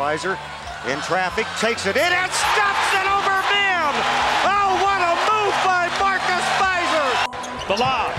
Fizer in traffic, takes it in and stops it over Mihm. Oh, what a move by Marcus Fizer. The lob.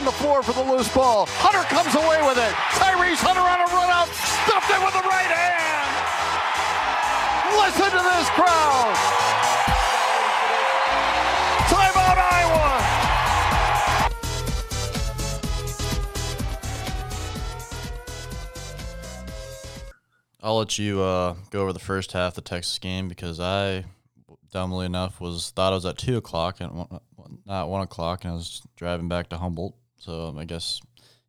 On the floor for the loose ball. Hunter comes away with it. Tyrese Hunter on a run out. Stuffed it with the right hand. Listen to this crowd. Timeout, Iowa. I'll let you uh, go over the first half of the Texas game because I, dumbly enough, was thought it was at two o'clock and not one o'clock, and I was driving back to Humboldt. So I guess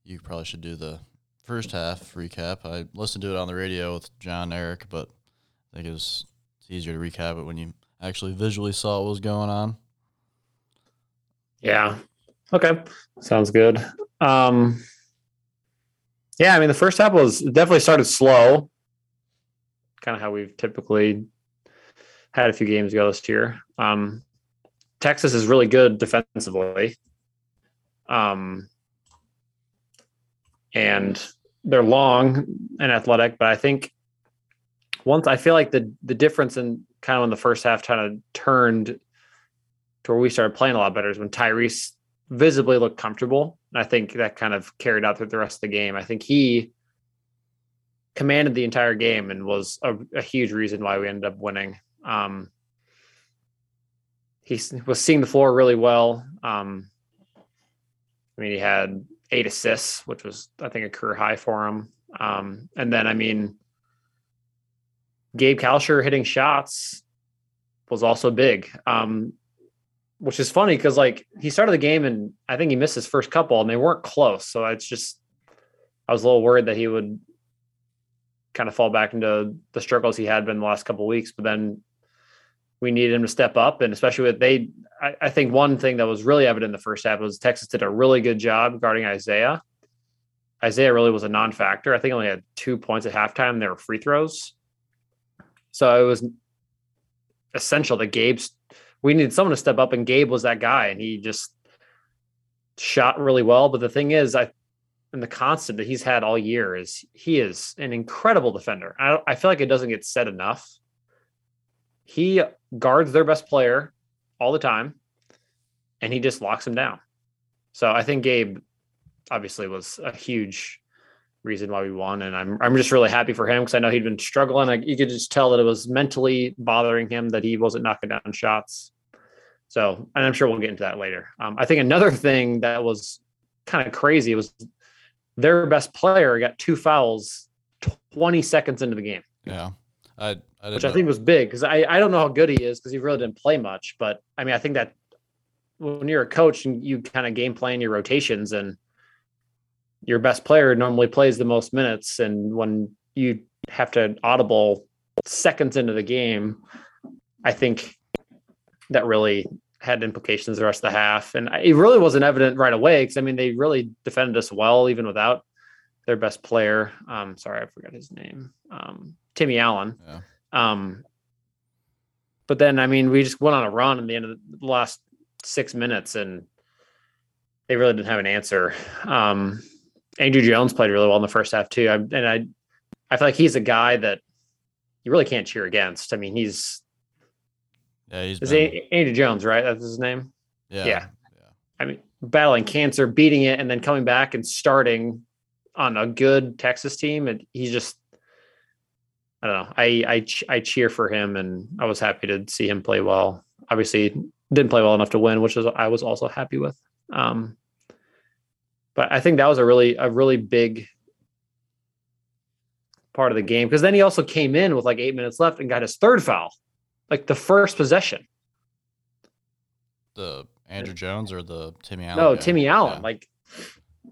you probably should do the first half recap. I listened to it on the radio with John Eric, but I think it was it's easier to recap it when you actually visually saw what was going on. Yeah. Okay. Sounds good. Um Yeah, I mean the first half was definitely started slow. Kind of how we've typically had a few games go this year. Um Texas is really good defensively. Um and they're long and athletic, but I think once I feel like the the difference in kind of when the first half kind of turned to where we started playing a lot better is when Tyrese visibly looked comfortable. And I think that kind of carried out through the rest of the game. I think he commanded the entire game and was a, a huge reason why we ended up winning. Um, he was seeing the floor really well. Um, I mean, he had eight assists, which was, I think, a career high for him. Um, and then, I mean, Gabe Kalscheur hitting shots was also big. Um, which is funny because like he started the game and I think he missed his first couple and they weren't close. So it's just I was a little worried that he would kind of fall back into the struggles he had been the last couple weeks. But then we needed him to step up, and especially with they, I, I think one thing that was really evident in the first half was Texas did a really good job guarding Isaiah. Isaiah really was a non-factor. I think only had two points at halftime. There were free throws, so it was essential that Gabe's we needed someone to step up, and Gabe was that guy, and he just shot really well. But the thing is, I and the constant that he's had all year is he is an incredible defender. I, I feel like it doesn't get said enough. He guards their best player all the time, and he just locks him down. So I think Gabe obviously was a huge reason why we won, and I'm I'm just really happy for him because I know he'd been struggling. Like you could just tell that it was mentally bothering him that he wasn't knocking down shots. So, and I'm sure we'll get into that later. Um, I think another thing that was kind of crazy was their best player got two fouls 20 seconds into the game, Yeah, I I which I think was big because I, I don't know how good he is because he really didn't play much. But I mean, I think that when you're a coach and you kind of game plan your rotations and your best player normally plays the most minutes, and when you have to audible seconds into the game, I think that really had implications the rest of the half. And it really wasn't evident right away because I mean they really defended us well even without their best player. Um, sorry, I forgot his name. Um, Timmy Allen. Yeah. Um, but then I mean we just went on a run in the end of the last six minutes and they really didn't have an answer. Um, Andrew Jones played really well in the first half too. I, and I, I feel like he's a guy that you really can't cheer against. I mean, he's yeah he's is been, Andrew Jones, right? That's his name. yeah yeah. I mean, battling cancer, beating it, and then coming back and starting on a good Texas team. And he's just, I don't know. I I I cheer for him, and I was happy to see him play well. Obviously, didn't play well enough to win, which is I was also happy with. Um, but I think that was a really a really big part of the game because then he also came in with like eight minutes left and got his third foul, like the first possession. the Andrew Jones or the Timmy Allen. No, guy? Timmy Allen, Yeah. like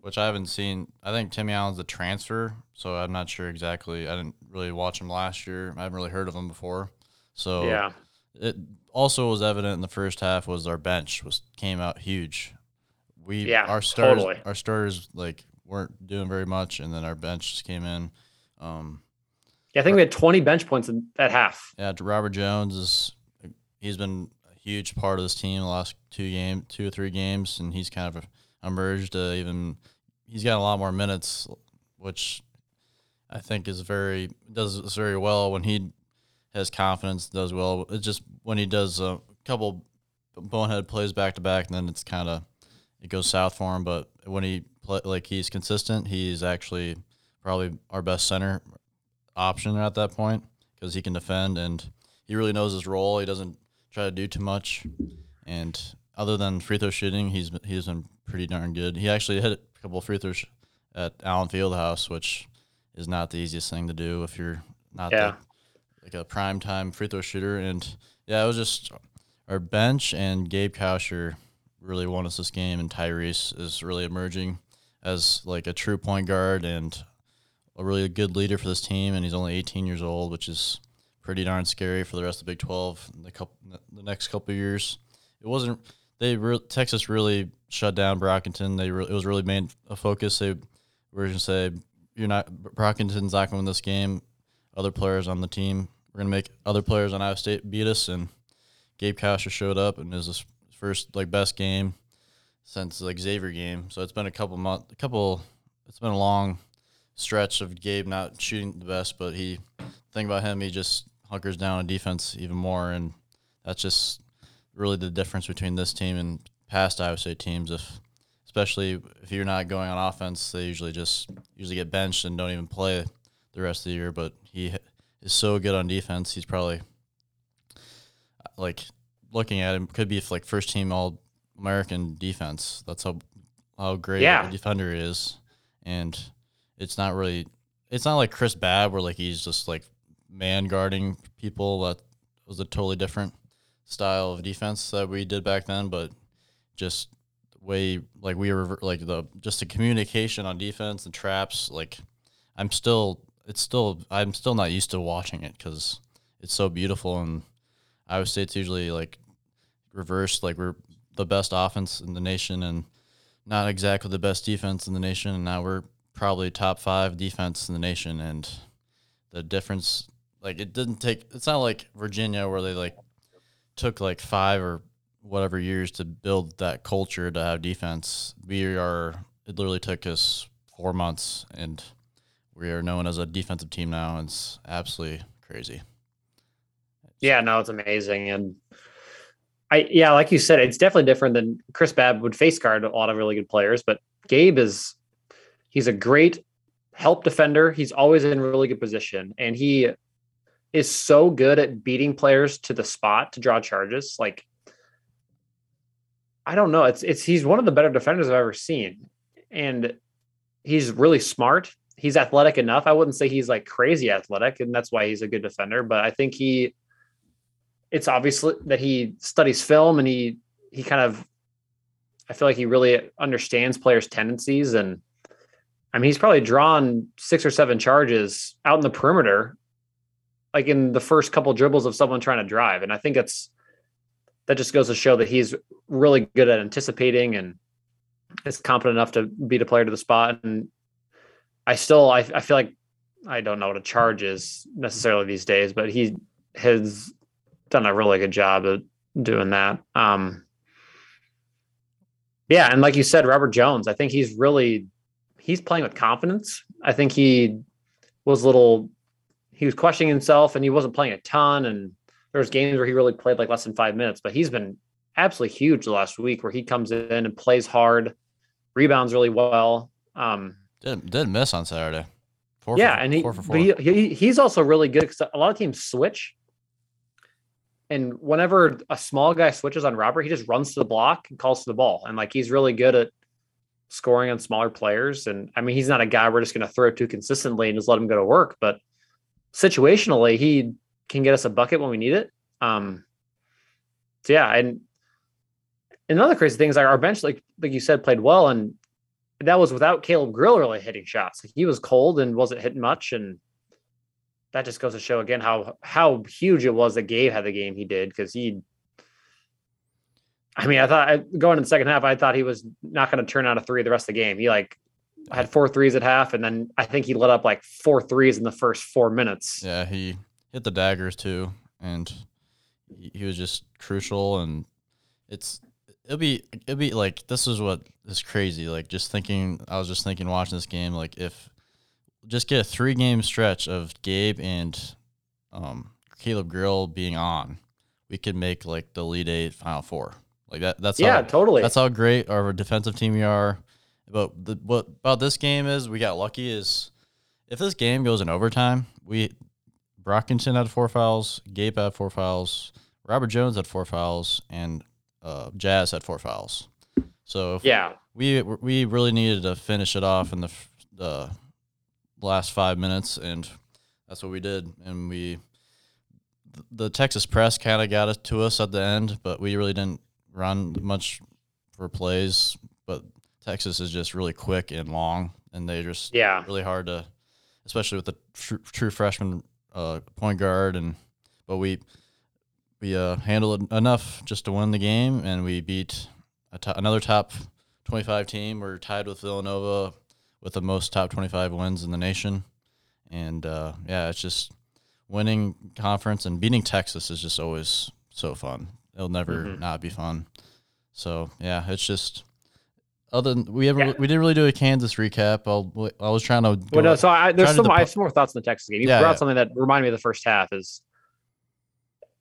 which I haven't seen. I think Timmy Allen's a transfer, so I'm not sure exactly. I didn't really watch him last year. I haven't really heard of him before. So yeah. it also was evident in the first half was our bench was came out huge. we Yeah, our starters totally. our starters like weren't doing very much, and then our bench just came in. Um, Yeah, I think we had 20 bench points in, at half. yeah, Robert Jones is he's been a huge part of this team the last two game, two or three games, and he's kind of emerged. Uh, even he's got a lot more minutes, which I think is very does very well when he has confidence. Does well. It's just when he does a couple bonehead plays back to back, and then it's kind of it goes south for him. But when he play like he's consistent, he's actually probably our best center option at that point because he can defend and he really knows his role. He doesn't try to do too much, and other than free throw shooting, he's he's been pretty darn good. He actually hit a couple of free throws at Allen Fieldhouse, which is not the easiest thing to do if you're not Yeah. the, like a prime time free throw shooter. And yeah, it was just our bench and Gabe Kalscheur really won us this game, and Tyrese is really emerging as like a true point guard and a really good leader for this team. And he's only 18 years old, which is pretty darn scary for the rest of the Big 12 in the couple the next couple of years. It wasn't they re- Texas really shut down Brockington. They re- it was really made a focus. They were going to say you're not Brockington's not going to win this game. Other players on the team we're going to make other players on Iowa State beat us. And Gabe Kalscheur showed up and was his first like best game since like Xavier game. So it's been a couple months, a couple. It's been a long stretch of Gabe not shooting the best, but he thing about him, he just hunkers down on defense even more, and that's just really the difference between this team and past Iowa State teams. If especially if you're not going on offense, they usually just usually get benched and don't even play the rest of the year. But he is so good on defense. He's probably like looking at him could be like first team All American defense. That's how how great Yeah. a defender he is, and it's not really it's not like Chris Babb where like he's just like man guarding people. That was a totally different style of defense that we did back then, but just way like we were like the just the communication on defense and traps. Like I'm still it's still I'm still not used to watching it because it's so beautiful and Iowa State's usually like reversed. Like we're the best offense in the nation and not exactly the best defense in the nation, and now we're probably top five defense in the nation. And the difference, like it didn't take. It's not like Virginia where they like took like five or whatever years to build that culture to have defense. We are. It literally took us four months, and we are known as a defensive team now. It's absolutely crazy. Yeah, no, it's amazing. And I, yeah, like you said, it's definitely different than Chris Babb would face guard a lot of really good players, but Gabe is, he's a great help defender. He's always in really good position and he is so good at beating players to the spot to draw charges. Like, I don't know. It's, it's, he's one of the better defenders I've ever seen. And he's really smart. He's athletic enough. I wouldn't say he's like crazy athletic, and that's why he's a good defender. But I think he, it's obviously that he studies film and he he kind of I feel like he really understands players' tendencies and I mean he's probably drawn six or seven charges out in the perimeter like in the first couple dribbles of someone trying to drive and I think it's that just goes to show that he's really good at anticipating and is competent enough to beat a player to the spot and I still I, I feel like I don't know what a charge is necessarily these days but he has done a really good job of doing that. Um, yeah, and like you said, Robert Jones, I think he's really he's playing with confidence. I think he was little he was questioning himself and he wasn't playing a ton. And there was games where he really played like less than five minutes, but he's been absolutely huge the last week where he comes in and plays hard, rebounds really well. Um, Didn't didn't miss on Saturday. Four yeah, for, and he, four four. but he, he he's also really good because a lot of teams switch, and whenever a small guy switches on Robert, he just runs to the block and calls to the ball, and like he's really good at scoring on smaller players. And I mean, he's not a guy we're just going to throw to consistently and just let him go to work, but situationally, he can get us a bucket when we need it. Um, so yeah, and another crazy thing is like our bench, like like you said, played well, and that was without Caleb Grill really hitting shots. He was cold and wasn't hitting much, and that just goes to show again how how huge it was that Gabe had the game he did because he. I mean, I thought going in the second half, I thought he was not going to turn out a three the rest of the game. He like had four threes at half, and then I think he let up like four threes in the first four minutes. Yeah, he hit the daggers too, and he, was just crucial. And it's it'll be it'll be like this is what is crazy. Like just thinking, I was just thinking watching this game, like if just get a three game stretch of Gabe and um, Caleb Grill being on, we could make like the lead eight, final four. Like that. That's yeah, how, totally. That's how great our defensive team we are. But the, what about this game is we got lucky is if this game goes in overtime, we Brockington had four fouls, Gabe had four fouls, Robert Jones had four fouls, and uh, Jazz had four fouls. So yeah, we we really needed to finish it off in the the last five minutes, and that's what we did. And we the Texas press kind of got it to us at the end, but we really didn't run much for plays, but Texas is just really quick and long, and they just yeah really hard to, especially with the true, true freshman uh, point guard, and but we we uh, handled enough just to win the game, and we beat another top twenty five team. We're tied with Villanova with the most top twenty five wins in the nation, and uh, yeah, it's just winning conference and beating Texas is just always so fun. It'll never mm-hmm. not be fun. So yeah, it's just other than we ever yeah. we didn't really do a Kansas recap. I'll, I was trying to. Well, no, so I, there's some the, I have some more thoughts on the Texas game. You yeah, brought yeah. something that reminded me of the first half. Is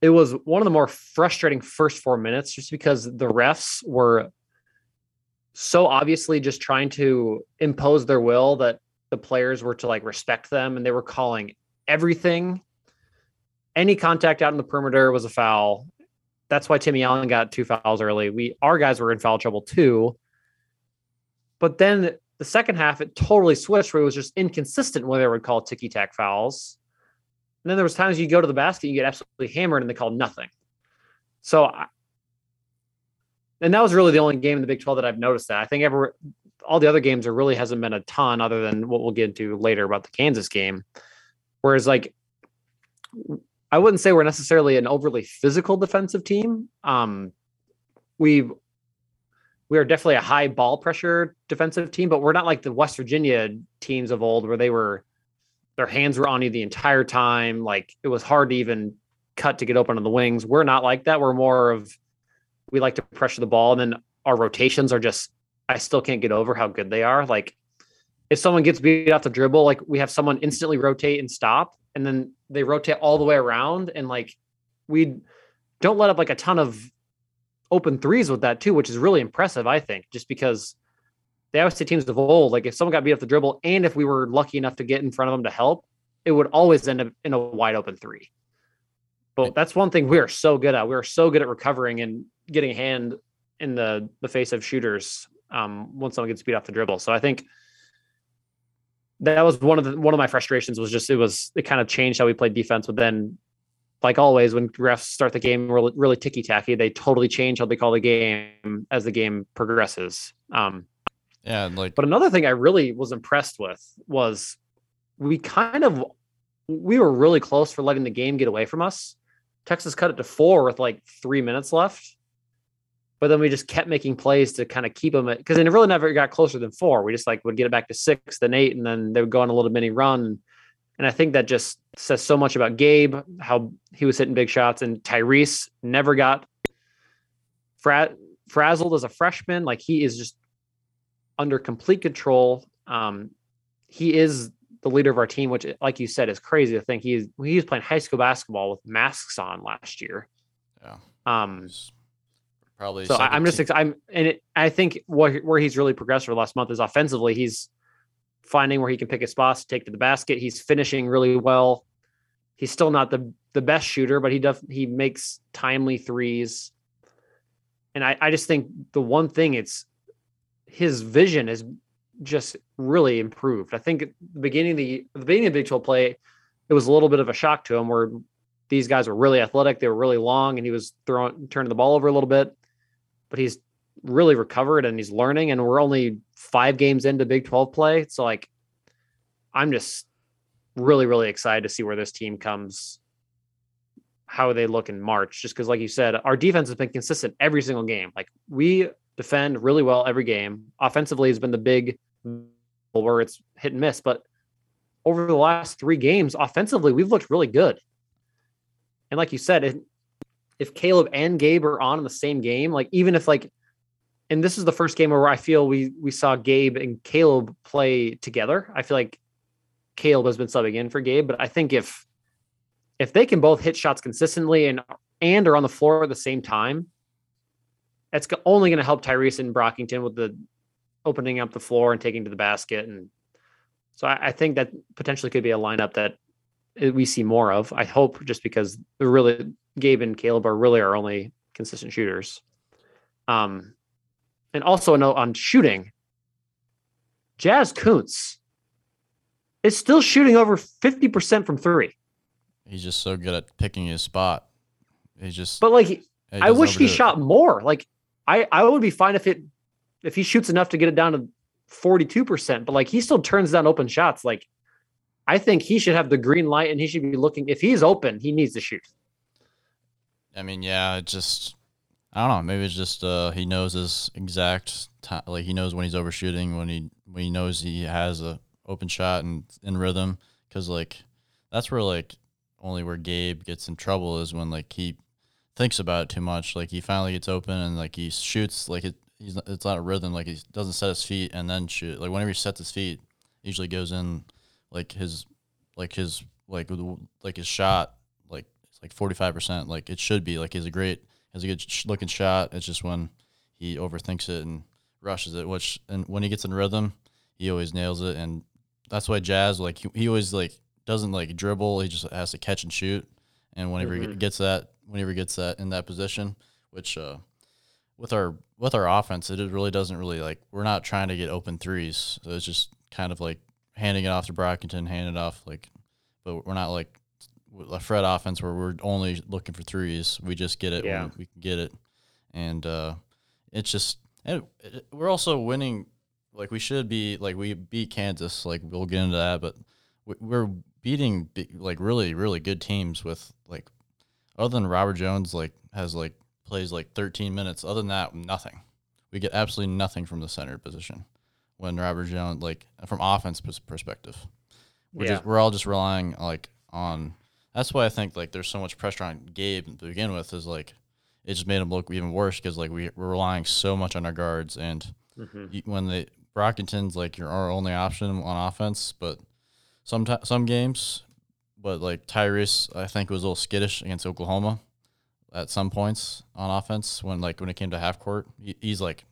it was one of the more frustrating first four minutes, just because the refs were so obviously just trying to impose their will that the players were to like respect them, and they were calling everything. Any contact out in the perimeter was a foul that's why Timmy Allen got two fouls early. We our guys were in foul trouble too. But then the second half, it totally switched where it was just inconsistent whether they would call ticky tack fouls. And then there was times you go to the basket, you get absolutely hammered, and they called nothing. So, I, and that was really the only game in the Big 12 that I've noticed that. I think ever all the other games there really hasn't been a ton other than what we'll get into later about the Kansas game. Whereas like I wouldn't say we're necessarily an overly physical defensive team. Um, we we are definitely a high ball pressure defensive team, but we're not like the West Virginia teams of old where they were their hands were on you the entire time. Like it was hard to even cut to get open on the wings. We're not like that. We're more of we like to pressure the ball, and then our rotations are just. I still can't get over how good they are. Like if someone gets beat off the dribble, like we have someone instantly rotate and stop, and then they rotate all the way around and like we don't let up like a ton of open threes with that too, which is really impressive, I think, just because the Iowa State teams of old, like if someone got beat off the dribble and if we were lucky enough to get in front of them to help, it would always end up in a wide open three. But that's one thing we are so good at. We are so good at recovering and getting a hand in the the face of shooters um, once someone gets beat off the dribble. So I think that was one of the one of my frustrations was just it was it kind of changed how we played defense but then like always when refs start the game really, really ticky tacky they totally change how they call the game as the game progresses um yeah like but another thing i really was impressed with was we kind of we were really close for letting the game get away from us texas cut it to four with like three minutes left but then we just kept making plays to kind of keep them because they really never got closer than four. We just like would get it back to six, then eight, and then they would go on a little mini run. And I think that just says so much about Gabe, how he was hitting big shots, and Tyrese never got fra- frazzled as a freshman. Like he is just under complete control. Um, he is the leader of our team, which, like you said, is crazy to think he's he was playing high school basketball with masks on last year. Yeah. Um, Probably. So I'm just I'm and it, I think where where he's really progressed for the last month is offensively. He's finding where he can pick his spots, to take to the basket. He's finishing really well. He's still not the the best shooter, but he does he makes timely threes. And I, I just think the one thing it's his vision is just really improved. I think the beginning of the, the beginning of Big 12 play, it was a little bit of a shock to him where these guys were really athletic, they were really long, and he was throwing turning the ball over a little bit but he's really recovered and he's learning. And we're only five games into Big 12 play. So, like, I'm just really, really excited to see where this team comes how they look in March, just because, like you said, our defense has been consistent every single game. Like we defend really well every game. Offensively has been the big where it's hit and miss, but over the last three games, offensively, we've looked really good. And like you said, if, if Caleb and Gabe are on in the same game, like even if like, and this is the first game where I feel we we saw Gabe and Caleb play together. I feel like Caleb has been subbing in for Gabe, but I think if if they can both hit shots consistently and and are on the floor at the same time, it's only going to help Tyrese and Brockington with the opening up the floor and taking to the basket. And so I, I think that potentially could be a lineup that we see more of. I hope just because really Gabe and Caleb are really our only consistent shooters. Um, and also note on shooting. Jaz Kunc is still shooting over 50% from three. He's just so good at picking his spot. He's just But like I wish he shot more. Like I I would be fine if it if he shoots enough to get it down to 42%, but like he still turns down open shots. Like I think he should have the green light and he should be looking if he's open, he needs to shoot. I mean, yeah, it just I don't know. Maybe it's just uh, he knows his exact time. Like he knows when he's overshooting, when he when he knows he has a open shot and in rhythm. Because like that's where like only where Gabe gets in trouble is when like he thinks about it too much. Like he finally gets open and like he shoots like it. He's it's not a rhythm. Like he doesn't set his feet and then shoot. Like whenever he sets his feet, usually goes in like his like his like like his shot like it's like forty five percent. Like it should be. Like he's a great has a good looking shot. It's just when he overthinks it and rushes it. Which and when he gets in rhythm, he always nails it. And that's why Jazz like he, he always like doesn't like dribble. He just has to catch and shoot. And whenever mm-hmm. he gets that, whenever he gets that in that position, which uh, with our with our offense, it really doesn't really like we're not trying to get open threes. So it's just kind of like handing it off to Brockington, handing it off like, but we're not like a Fred offense where we're only looking for threes. We just get it yeah. when we can get it, and uh, it's just and we're also winning. Like we should be like we beat Kansas. Like we'll get into that, but we're beating like really really good teams with like other than Robert Jones like has like plays like 13 minutes. Other than that, nothing. We get absolutely nothing from the center position when Robert Jones like from offense perspective. We're yeah. just we're all just relying like on. That's why I think like there's so much pressure on Gabe to begin with. Is like it just made him look even worse because like we, we're relying so much on our guards and mm-hmm. when the Brockington's like your our only option on offense, but some some games, but like Tyrese, I think was a little skittish against Oklahoma at some points on offense when like when it came to half court. He, he's like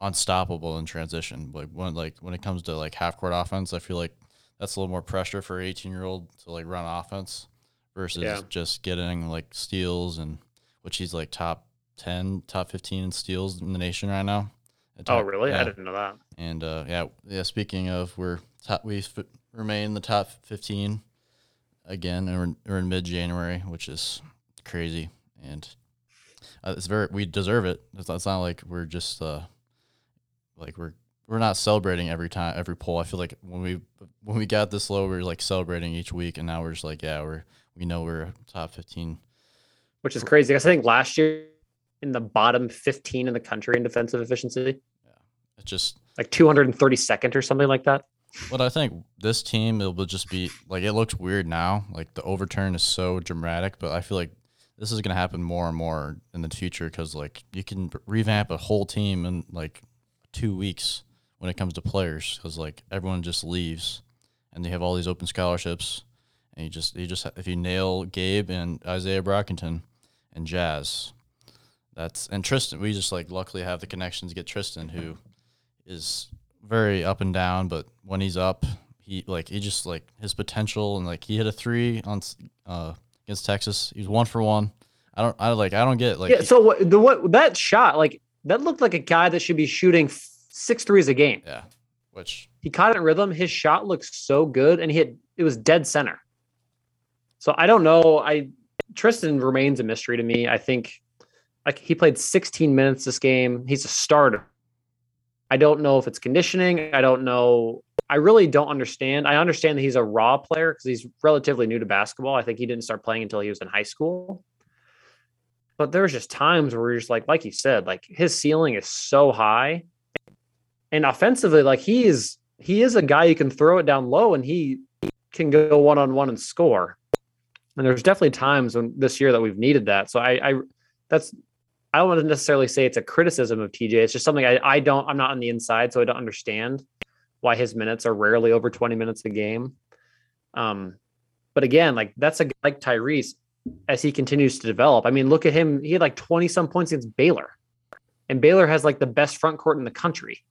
unstoppable in transition. Like when like when it comes to like half court offense, I feel like that's a little more pressure for 18 year old to like run offense versus yeah. just getting like steals and which he's like top 10, top 15 in steals in the nation right now. Oh, top, oh, really? Yeah. I didn't know that. And uh, yeah, yeah. Speaking of, we're top, we remain in the top 15 again, and we're, we're in mid January, which is crazy. And uh, it's very, we deserve it. It's, it's not like we're just, uh, like we're, we're not celebrating every time, every poll. I feel like when we, when we got this low, we are like celebrating each week. And now we're just like, yeah, we're, we know we're top 15. Which is crazy. I think last year in the bottom 15 in the country in defensive efficiency. Yeah. It's just like 232nd or something like that. But I think this team it will just be like it looks weird now. Like the overturn is so dramatic, but I feel like this is gonna happen more and more in the future because like you can revamp a whole team in like two weeks when it comes to players because like everyone just leaves and they have all these open scholarships and you just you just if you nail Gabe and Izaiah Brockington and Jazz, that's and Tristan. We just like luckily have the connections to get Tristan who is very up and down, but when he's up, he like he just like his potential and like he hit a three on uh against Texas. He was one for one. I don't I like I don't get like yeah. So what the what that shot like that looked like a guy that should be shooting six threes a game. Yeah, which he caught it in rhythm. His shot looks so good, and he hit it was dead center. So I don't know. I Tristan remains a mystery to me. I think like he played 16 minutes this game. He's a starter. I don't know if it's conditioning. I don't know. I really don't understand. I understand that he's a raw player because he's relatively new to basketball. I think he didn't start playing until he was in high school. but there's just times where you're just like, like you said, like his ceiling is so high, and offensively, like he is he is a guy you can throw it down low and he can go one on one and score. And there's definitely times when this year that we've needed that. So I, I that's I don't want to necessarily say it's a criticism of TJ. It's just something I, I don't I'm not on the inside, so I don't understand why his minutes are rarely over 20 minutes a game. Um, but again, like that's a like Tyrese as he continues to develop. I mean, look at him. He had like 20 some points against Baylor. And Baylor has like the best front court in the country.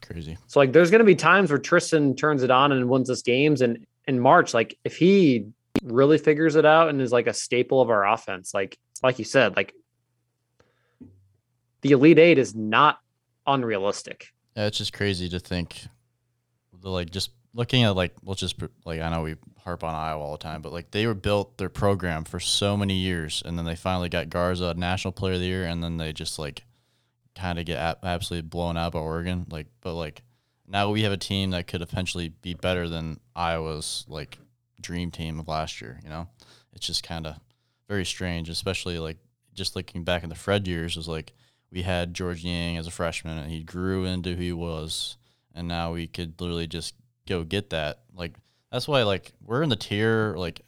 Crazy. So like there's gonna be times where Tristan turns it on and wins us games. And in March, like if he really figures it out and is like a staple of our offense, like like you said, like the Elite Eight is not unrealistic. Yeah, it's just crazy to think, like just looking at like let's just like I know we harp on Iowa all the time, but like they were built their program for so many years, and then they finally got Garza National Player of the Year, and then they just like kind of get a- absolutely blown out by Oregon. Like, but like now we have a team that could eventually be better than Iowa's like dream team of last year. You know, it's just kind of very strange, especially like just looking back in the Fred years was like we had Georges Niang as a freshman and he grew into who he was, and now we could literally just go get that. Like that's why like we're in the tier like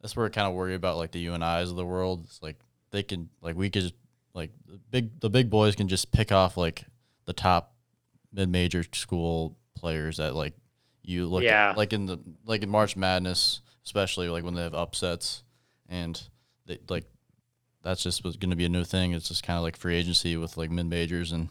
that's where I kind of worry about like the UNIs of the world. It's like they can like we could just like the big the big boys can just pick off like the top mid major school players that like you look Yeah. at, like in the like in March Madness, especially like when they have upsets and they like that's just going to be a new thing. It's just kind of like free agency with like mid majors and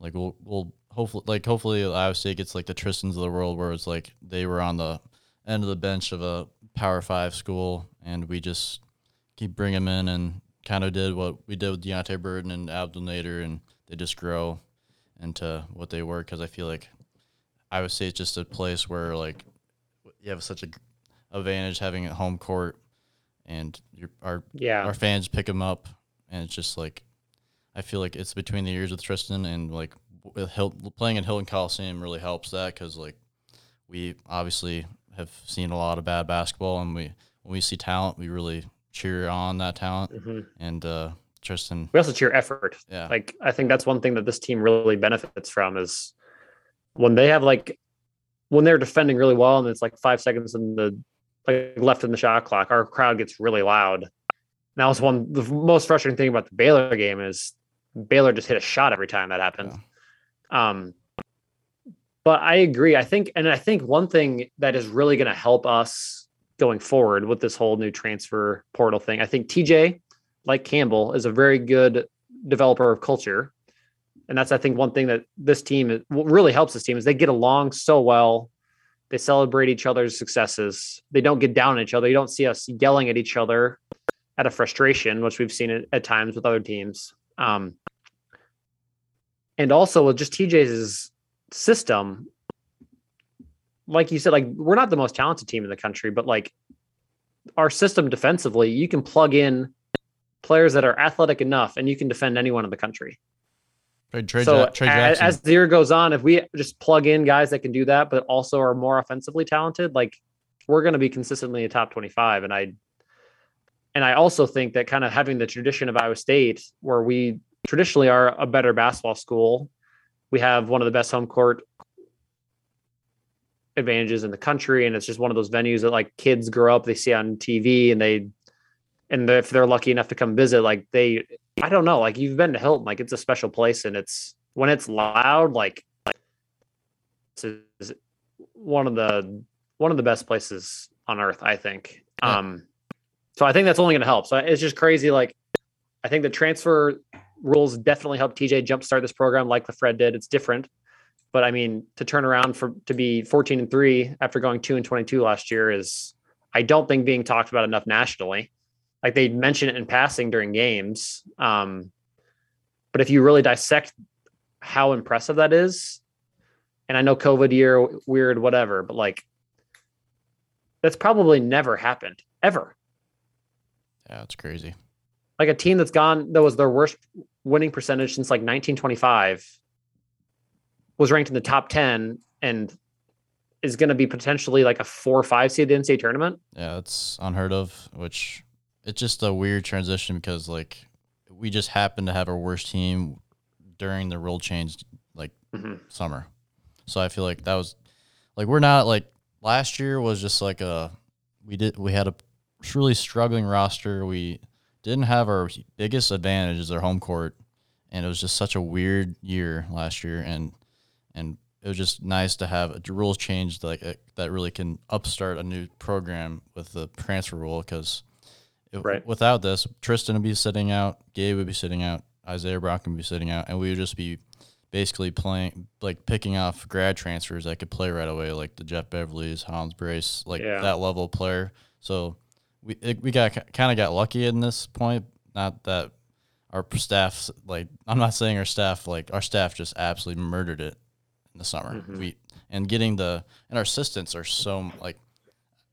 like we'll we'll hopefully like hopefully Iowa State gets like the Tristans of the world where it's like they were on the end of the bench of a Power Five school and we just keep bringing them in and kind of did what we did with Deonte Burton and Abdel Nader and they just grow into what they were because I feel like Iowa State's just a place where like you have such a advantage having a home court and your our Yeah. our fans pick them up and it's just like I feel like it's between the years with Tristan and like Hil- playing in Hilton Coliseum really helps that because like we obviously have seen a lot of bad basketball and we when we see talent we really cheer on that talent Mhm. and uh, Tristan We also cheer effort. yeah Like I think that's one thing that this team really benefits from is when they have like when they're defending really well and it's like five seconds in the like left in the shot clock, our crowd gets really loud. That was one the most frustrating thing about the Baylor game is Baylor just hit a shot every time that happened. Um but I agree. I think and I think one thing that is really going to help us going forward with this whole new transfer portal thing. I think TJ like Campbell is a very good developer of culture. And that's, I think, one thing that this team what really helps this team is they get along so well. They celebrate each other's successes. They don't get down on each other. You don't see us yelling at each other out of frustration, which we've seen at times with other teams. Um, and also with just TJ's system, like you said, like we're not the most talented team in the country, but like our system defensively, you can plug in players that are athletic enough and you can defend anyone in the country. Trey, so Ja- Trey a- Jackson as the year goes on, if we just plug in guys that can do that, but also are more offensively talented, like we're going to be consistently a top 25. And I, and I also think that kind of having the tradition of Iowa State, where we traditionally are a better basketball school, we have one of the best home court advantages in the country, and it's just one of those venues that like kids grow up, they see on TV, and they, and if they're lucky enough to come visit, like they, I don't know, like you've been to Hilton, like it's a special place, and it's when it's loud, like like this is one of the one of the best places on earth, I think. Yeah. Um, so I think that's only going to help. So it's just crazy. Like, I think the transfer rules definitely help TJ jumpstart this program, like the Fred did. It's different, but I mean, to turn around for to be 14 and three after going two and 22 last year is, I don't think being talked about enough nationally. Like they mention it in passing during games, um, but if you really dissect how impressive that is, and I know COVID year, weird, whatever, but like that's probably never happened ever. yeah it's crazy Like a team that's gone that was their worst winning percentage since like 1925 was ranked in the top 10 and is going to be potentially like a four or five seed in the NCAA tournament. Yeah, it's unheard of, which it's just a weird transition because like we just happened to have our worst team during the rule change like Mhm. summer. So I feel like that was like we're not like last year was just like a we did we had a truly struggling roster. We didn't have our biggest advantage as our home court, and it was just such a weird year last year. And and it was just nice to have a rules changed like that really can upstart a new program with the transfer rule because Right. without this, Tristan would be sitting out, Gabe would be sitting out, Isaiah Brown would be sitting out, and we would just be basically playing like picking off grad transfers that could play right away, like the Jeff Beverleys, Hans Brase, like Yeah. that level player. So we it, we got kind of got lucky in this point. Not that our staff like I'm not saying our staff like our staff just absolutely murdered it in the summer. Mm-hmm. We and getting the and our assistants are so like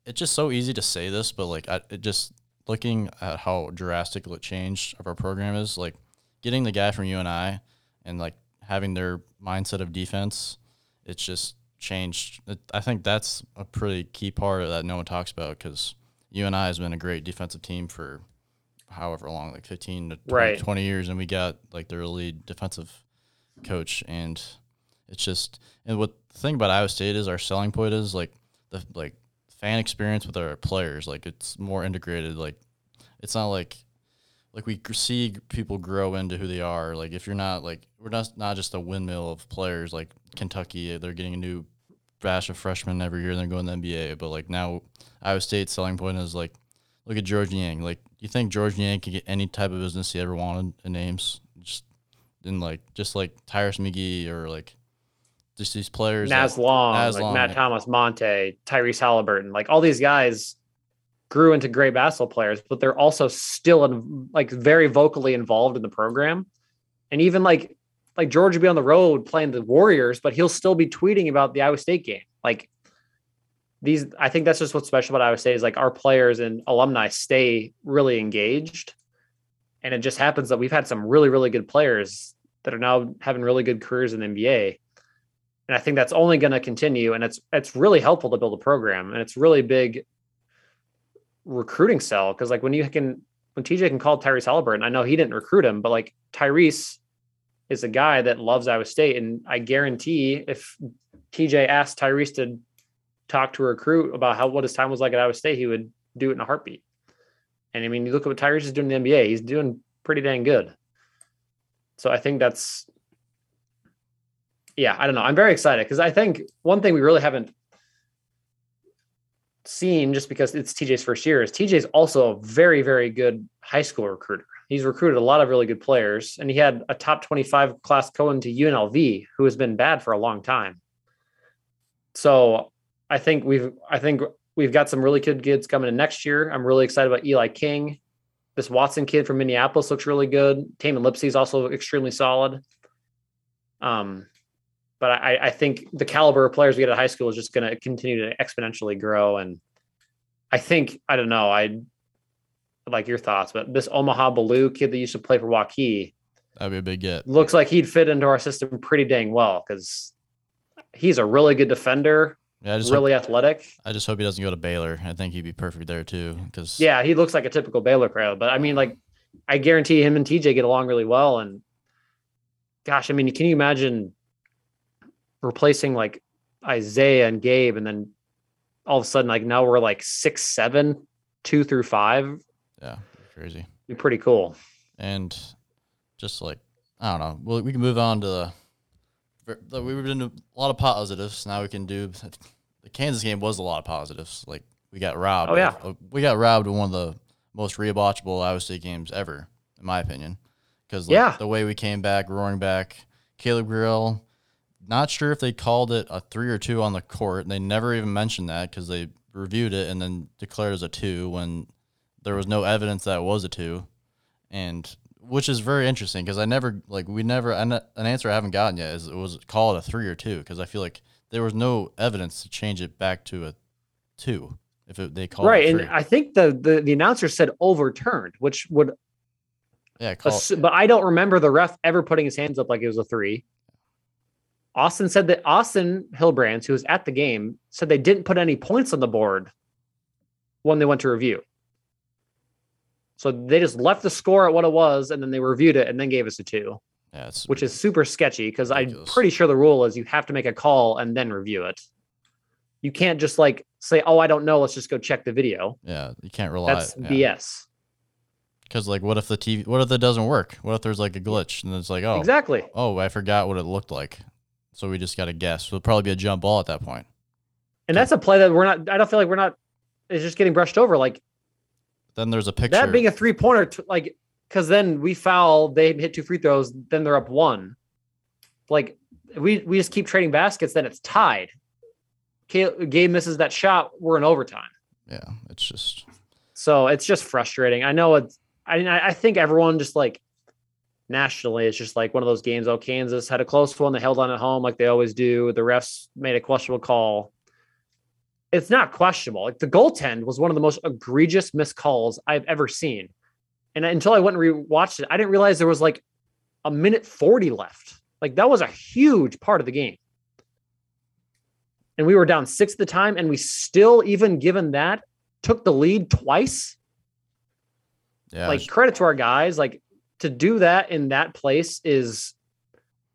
it's just so easy to say this, but like I, it just looking at how drastic the change of our program is, like getting the guy from UNI and like having their mindset of defense, it's just changed. It, I think that's a pretty key part of that no one talks about because UNI has been a great defensive team for however long, like 15 to 20, Right. 20 years, and we got like their lead defensive coach, and it's just and what the thing about Iowa State is our selling point is like the like fan experience with our players, like it's more integrated. Like it's not like like we see people grow into who they are. Like if you're not like we're not not just a windmill of players like Kentucky, they're getting a new batch of freshmen every year and they're going to the NBA. But like now Iowa State's selling point is like look at Georges Niang. Like you think Georges Niang could get any type of business he ever wanted in names? Just in like just like Tyrus McGee or like just these players. Naz that- Long, Naz like Long, Matt yeah. Thomas, Monte, Tyrese Haliburton, like all these guys grew into great basketball players, but they're also still in, like very vocally involved in the program. And even like like George will be on the road playing the Warriors, but he'll still be tweeting about the Iowa State game. Like these, I think that's just what's special about Iowa State is like our players and alumni stay really engaged. And it just happens that we've had some really, really good players that are now having really good careers in the NBA and I think that's only going to continue. And it's it's really helpful to build a program, and it's really big recruiting cell because like when you can when TJ can call Tyrese Haliburton, I know he didn't recruit him, but like Tyrese is a guy that loves Iowa State, and I guarantee if TJ asked Tyrese to talk to a recruit about how what his time was like at Iowa State, he would do it in a heartbeat. And I mean, you look at what Tyrese is doing in the NBA; he's doing pretty dang good. So I think that's yeah, I don't know. I'm very excited because I think one thing we really haven't seen just because it's TJ's first year is TJ's also a very, very good high school recruiter. He's recruited a lot of really good players, and he had a top 25 class going to UNLV, who has been bad for a long time. So I think we've I think we've got some really good kids coming in next year. I'm really excited about Eli King. This Watson kid from Minneapolis looks really good. Tamin Lipsey is also extremely solid. Um, but I, I think the caliber of players we get at high school is just going to continue to exponentially grow. And I think I don't know. I like your thoughts, but this Omaha Biliew kid that used to play for Waukee That'd be a big get. looks like he'd fit into our system pretty dang well because he's a really good defender, Yeah, I just really hope, athletic. I just hope he doesn't go to Baylor. I think he'd be perfect there too. Because Yeah, he looks like a typical Baylor crowd. But I mean, like, I guarantee him and TJ get along really well. And gosh, I mean, can you imagine replacing like Isaiah and Gabe, and then all of a sudden, like now we're like six, seven, two through five? yeah, crazy. Be pretty cool. and just like I don't know. Well, we can move on to the. the- We've been a lot of positives. Now we can do the Kansas game was a lot of positives. Like we got robbed. Oh, yeah. of- we got robbed in one of the most rewatchable Iowa State games ever, in my opinion. Because Yeah. the way we came back, roaring back, Caleb Grill. Not sure if they called it a three or two on the court. They never even mentioned that because they reviewed it and then declared it as a two when there was no evidence that it was a two and which is very interesting because I never like we never an, an answer I haven't gotten yet is it was called a three or two because I feel like there was no evidence to change it back to a two if it, they called it. right. And. I think the, the, the announcer said overturned, which would yeah call, Assu- but I don't remember the ref ever putting his hands up like it was a three. Austin said that Austin Hillbrands, who was at the game, said they didn't put any points on the board when they went to review. So they just left the score at what it was, and then they reviewed it and then gave us a two, Yeah, which is super sketchy because I'm pretty sure the rule is you have to make a call and then review it. You can't just like say, "Oh, I don't know. Let's just go check the video." yeah, you can't rely. That's yeah. BS. Because like, what if the TV? What if it doesn't work? What if there's like a glitch and it's like, oh, Exactly. oh, I forgot what it looked like, so we just got to guess. It'll probably be a jump ball at that point. And that's a play that we're not. I don't feel like we're not. It's just getting brushed over. Like Then there's a picture. that being a three pointer, like because then we foul, they hit two free throws, then they're up one. Like we we just keep trading baskets, then it's tied. Gabe misses that shot, we're in overtime. yeah, it's just So it's just frustrating. I know it's. I mean, I think everyone just like nationally, it's just like one of those games. Oh, Kansas had a close one. They held on at home like they always do. The refs made a questionable call. It's not questionable. Like the goaltend was one of the most egregious missed calls I've ever seen. And until I went and rewatched it, I didn't realize there was like a minute 40 left. Like that was a huge part of the game. And we were down six at the time, and we still, even given that, took the lead twice yeah. like credit to our guys like to do that in that place is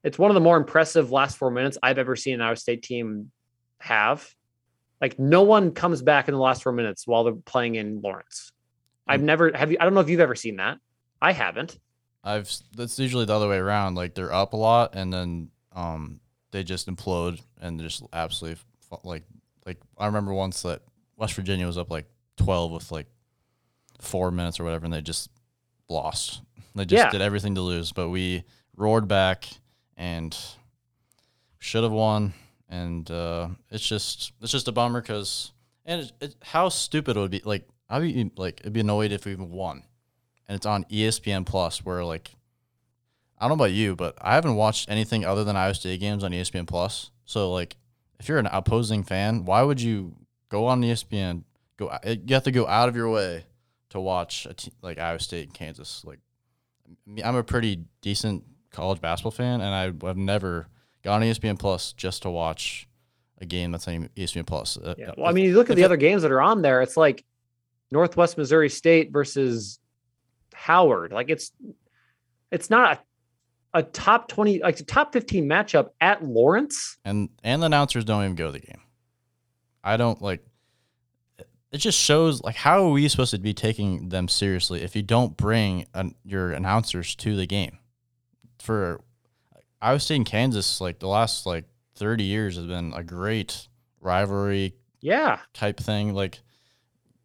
it's one of the more impressive last four minutes i've ever seen an iowa state team have like no one comes back in the last four minutes while they're playing in lawrence i've Mm. never have you i don't know if you've ever seen that i haven't I've that's usually the other way around. Like they're up a lot and then um they just implode and just absolutely like like I remember once that West Virginia was up like twelve with like four minutes or whatever, and they just lost. They just Yeah. did everything to lose, but we roared back and should have won. And uh, it's just it's just a bummer because and it, it, how stupid it would be. Like I'd be like it'd be annoyed if we even won and it's on ESPN Plus, where like I don't know about you, but I haven't watched anything other than Iowa State games on ESPN Plus. So like, if you're an opposing fan, why would you go on ESPN? Go, you have to go out of your way to watch a like Iowa State and Kansas. Like, I'm a pretty decent college basketball fan, and I, I've never gone on E ESPN Plus just to watch a game that's on ESPN Plus. Uh, yeah well i mean you look at the other games that are on there it's like northwest missouri state versus howard like it's it's not a, a top 20 like a top 15 matchup at lawrence and and the announcers don't even go to the game. I don't like. It just shows like how are we supposed to be taking them seriously if you don't bring an, your announcers to the game? For Iowa State and Kansas, like the last like thirty years has been a great rivalry yeah type thing. Like,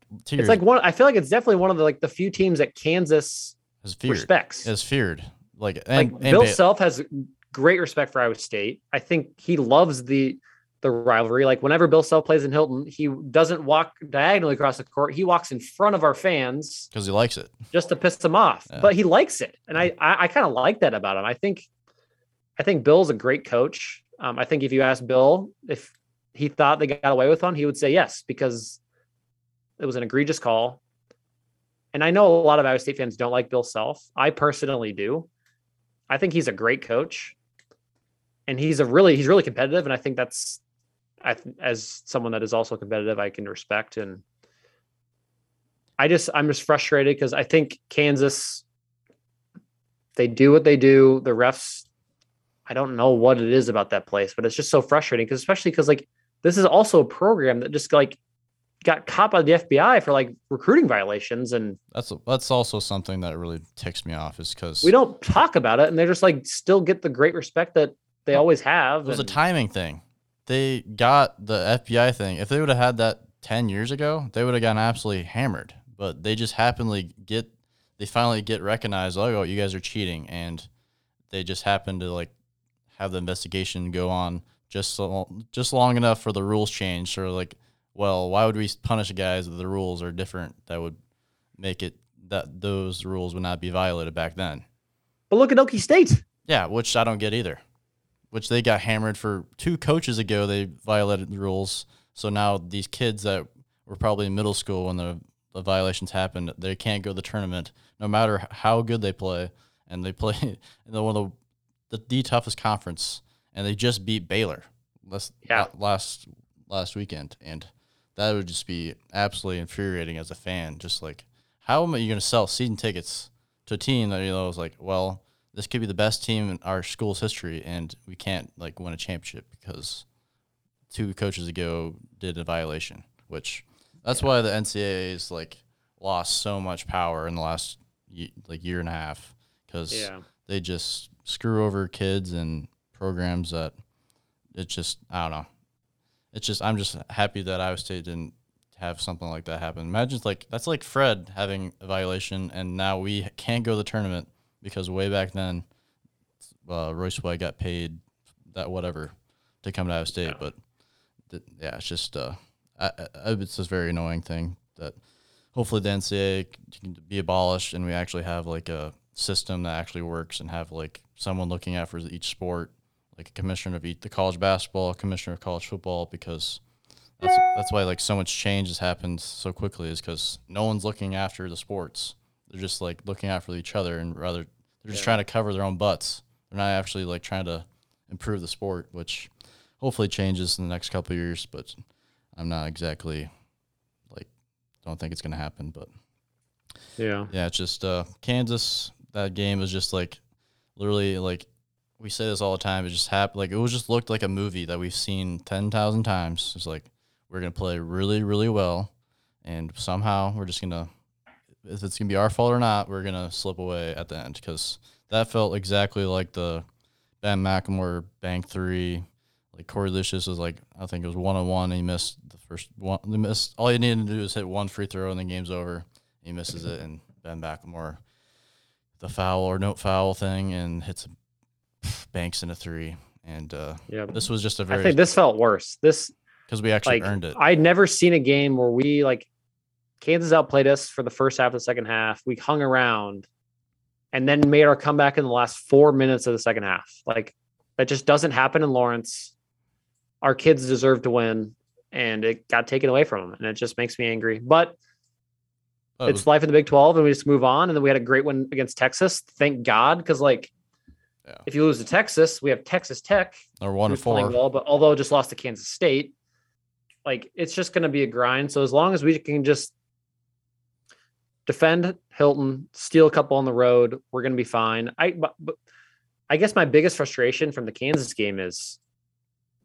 to It's your- like one. I feel like it's definitely one of the like the few teams that Kansas is feared respects. is feared. Like, and, like and Bill Self has great respect for Iowa State. I think he loves the the rivalry. Like whenever Bill Self plays in Hilton, he doesn't walk diagonally across the court. He walks in front of our fans because he likes it. just to piss them off. Yeah. But he likes it, and I I, I kind of like that about him. I think I think Bill's a great coach. Um, I think if you ask Bill if he thought they got away with one, he would say yes because it was an egregious call. And I know a lot of Iowa State fans don't like Bill Self. I personally do. I think he's a great coach, and he's a really he's really competitive. And I think that's I as someone that is also competitive, I can respect and. I just I'm just frustrated because I think Kansas they do what they do. The refs, I don't know what it is about that place, but it's just so frustrating because especially because like this is also a program that just like got caught by the FBI for like recruiting violations and That's that's also something that really ticks me off is because we don't talk about it and they're just like still get the great respect that they always have. It was a timing thing. They got the FBI thing. If they would have had that 10 years ago, they would have gotten absolutely hammered. But they just happenly get, they finally get recognized, like, oh, you guys are cheating. And they just happen to like have the investigation go on just so, just long enough for the rules change. Or like, well, why would we punish guys if the rules are different that would make it that those rules would not be violated back then? But look at Okie State. Yeah, which I don't get either. Which they got hammered for two coaches ago. They violated the rules. So now these kids that were probably in middle school when the, the violations happened, they can't go to the tournament, no matter how good they play. And they play in the, one of the, the, the toughest conference, and they just beat Baylor last Yeah. last last weekend, and that would just be absolutely infuriating as a fan. Just like how am I going to sell season tickets to a team that you know is like, well, this could be the best team in our school's history, and we can't like win a championship because two coaches ago did a violation, which that's why the NCAA's like lost so much power in the last like year and a half because Yeah. they just screw over kids and programs that it just I don't know. It's just I'm just happy that Iowa State didn't have something like that happen. Imagine it's like that's like Fred having a violation and now we can't go to the tournament because way back then uh, Royce White got paid that whatever to come to Iowa State, but th- yeah, it's just uh, I, I, it's just very annoying thing that hopefully the NCAA can be abolished and we actually have like a system that actually works and have like someone looking after each sport, like a commissioner of each, the college basketball, commissioner of college football, because that's that's why like so much change has happened so quickly is because no one's looking after the sports. They're just like looking out for each other and rather they're just trying to cover their own butts. They're not actually like trying to improve the sport, which hopefully changes in the next couple of years. But I'm not exactly like don't think it's gonna happen. But Yeah. yeah, it's just uh, Kansas. That game was just like literally like we say this all the time. It just happened. Like it was just looked like a movie that we've seen ten thousand times. It's like we're gonna play really, really well, and somehow we're just gonna, if it's gonna be our fault or not, we're gonna slip away at the end because that felt exactly like the Ben McLemore bank three. Like Korie Lucious was like, I think it was one on one. He missed the first one. He missed all he needed to do is hit one free throw and the game's over. He misses it, and Ben McLemore, the foul or no foul thing, and hits banks in a three. And uh, Yeah. this was just a very I think this felt worse. This because we actually like earned it. I'd never seen a game where we like Kansas outplayed us for the first half of the second half. We hung around and then made our comeback in the last four minutes of the second half. Like that just doesn't happen in Lawrence. Our kids deserve to win, and it got taken away from them, and it just makes me angry. But it it's life in the Big Twelve, and we just move on. And then we had a great win against Texas. Thank God, because like Yeah. if you lose to Texas, we have Texas Tech, or one to who's playing four. well, but although just lost to Kansas State, like it's just going to be a grind. So as long as we can just defend Hilton, steal a couple on the road, we're going to be fine. I but, but I guess my biggest frustration from the Kansas game is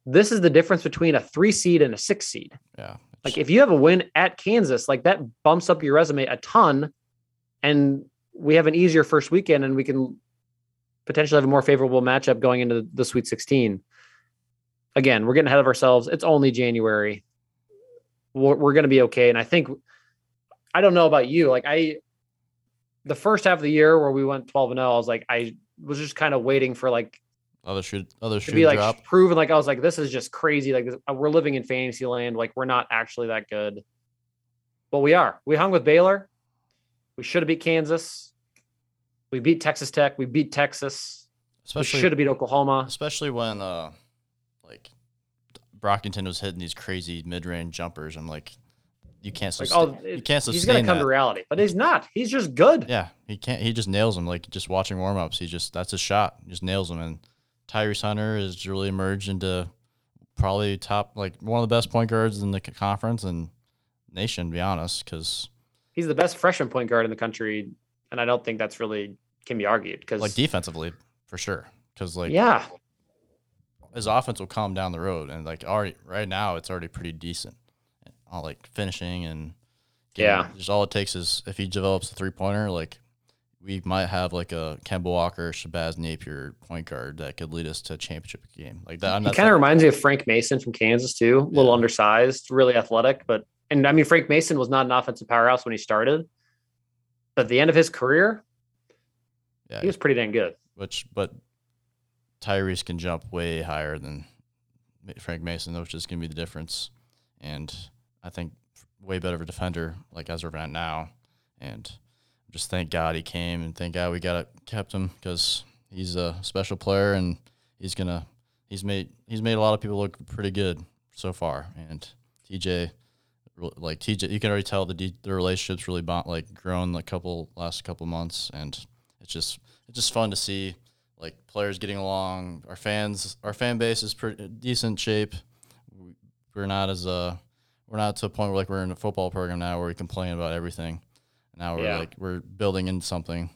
this is the difference between a three seed and a six seed. Yeah, Like if you have a win at Kansas, like that bumps up your resume a ton, and we have an easier first weekend, and we can potentially have a more favorable matchup going into the Sweet 16. Again, we're getting ahead of ourselves. It's only January. We're, we're going to be okay, and I think I don't know about you. Like I, the first half of the year where we went 12 and 0, I was like I was just kind of waiting for like other shoot, other to shoe be like drop. proven like I was like this is just crazy like this, we're living in fantasy land like we're not actually that good but we are we hung with Baylor we should have beat Kansas we beat Texas Tech we beat Texas we Especially should have beat Oklahoma especially when uh like Brockington was hitting these crazy mid-range jumpers. I'm like, you can't like sustain, oh you can't he's gonna come that. to reality but he's not he's just good Yeah, he can't. He just nails them. Like just watching warm ups, he just that's his shot. He just nails them. And Tyrese Hunter has really emerged into probably top like one of the best point guards in the conference and nation. To be honest, because he's the best freshman point guard in the country and I don't think that's really can be argued because like defensively for sure. Because like yeah his offense will come down the road, and like already right now, it's already pretty decent. All like finishing and Yeah. just all it takes is if he develops a three pointer, like we might have like a Kemba Walker, Shabazz Napier point guard that could lead us to a championship game like that. I'm He kind of reminds me of Frank Mason from Kansas too. A little Yeah. undersized, really athletic, but and I mean Frank Mason was not an offensive powerhouse when he started, but at the end of his career, yeah, he was pretty dang good. which but Tyrese can jump way higher than Frank Mason, which is gonna be the difference. And I think way better of a defender, like as of right now. And just thank God he came, and thank God we got it, kept him because he's a special player, and he's gonna he's made he's made a lot of people look pretty good so far. And TJ, like TJ, you can already tell the the relationship's really bond, like grown the couple last couple months, and it's just it's just fun to see like players getting along. Our fans, our fan base is pretty decent shape. We- We're not as uh we're not to a point where like we're in a football program now where we complain about everything. Now we're Yeah. like we're building in something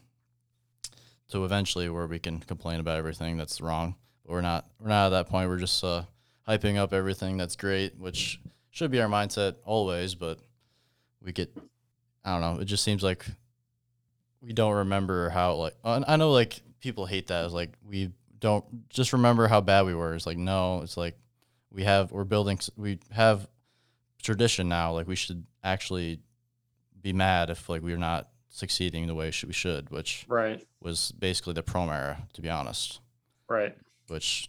to eventually where we can complain about everything that's wrong. But we're not we're not at that point. We're just uh, hyping up everything that's great, which should be our mindset always. But we get I don't know. It just seems like we don't remember how like I know like people hate that. It's like we don't just remember how bad we were. It's like no, it's like we have we're building we have tradition now. Like we should actually be mad if like we're not succeeding the way we should, which Right. was basically the Prohm era, to be honest. Right. Which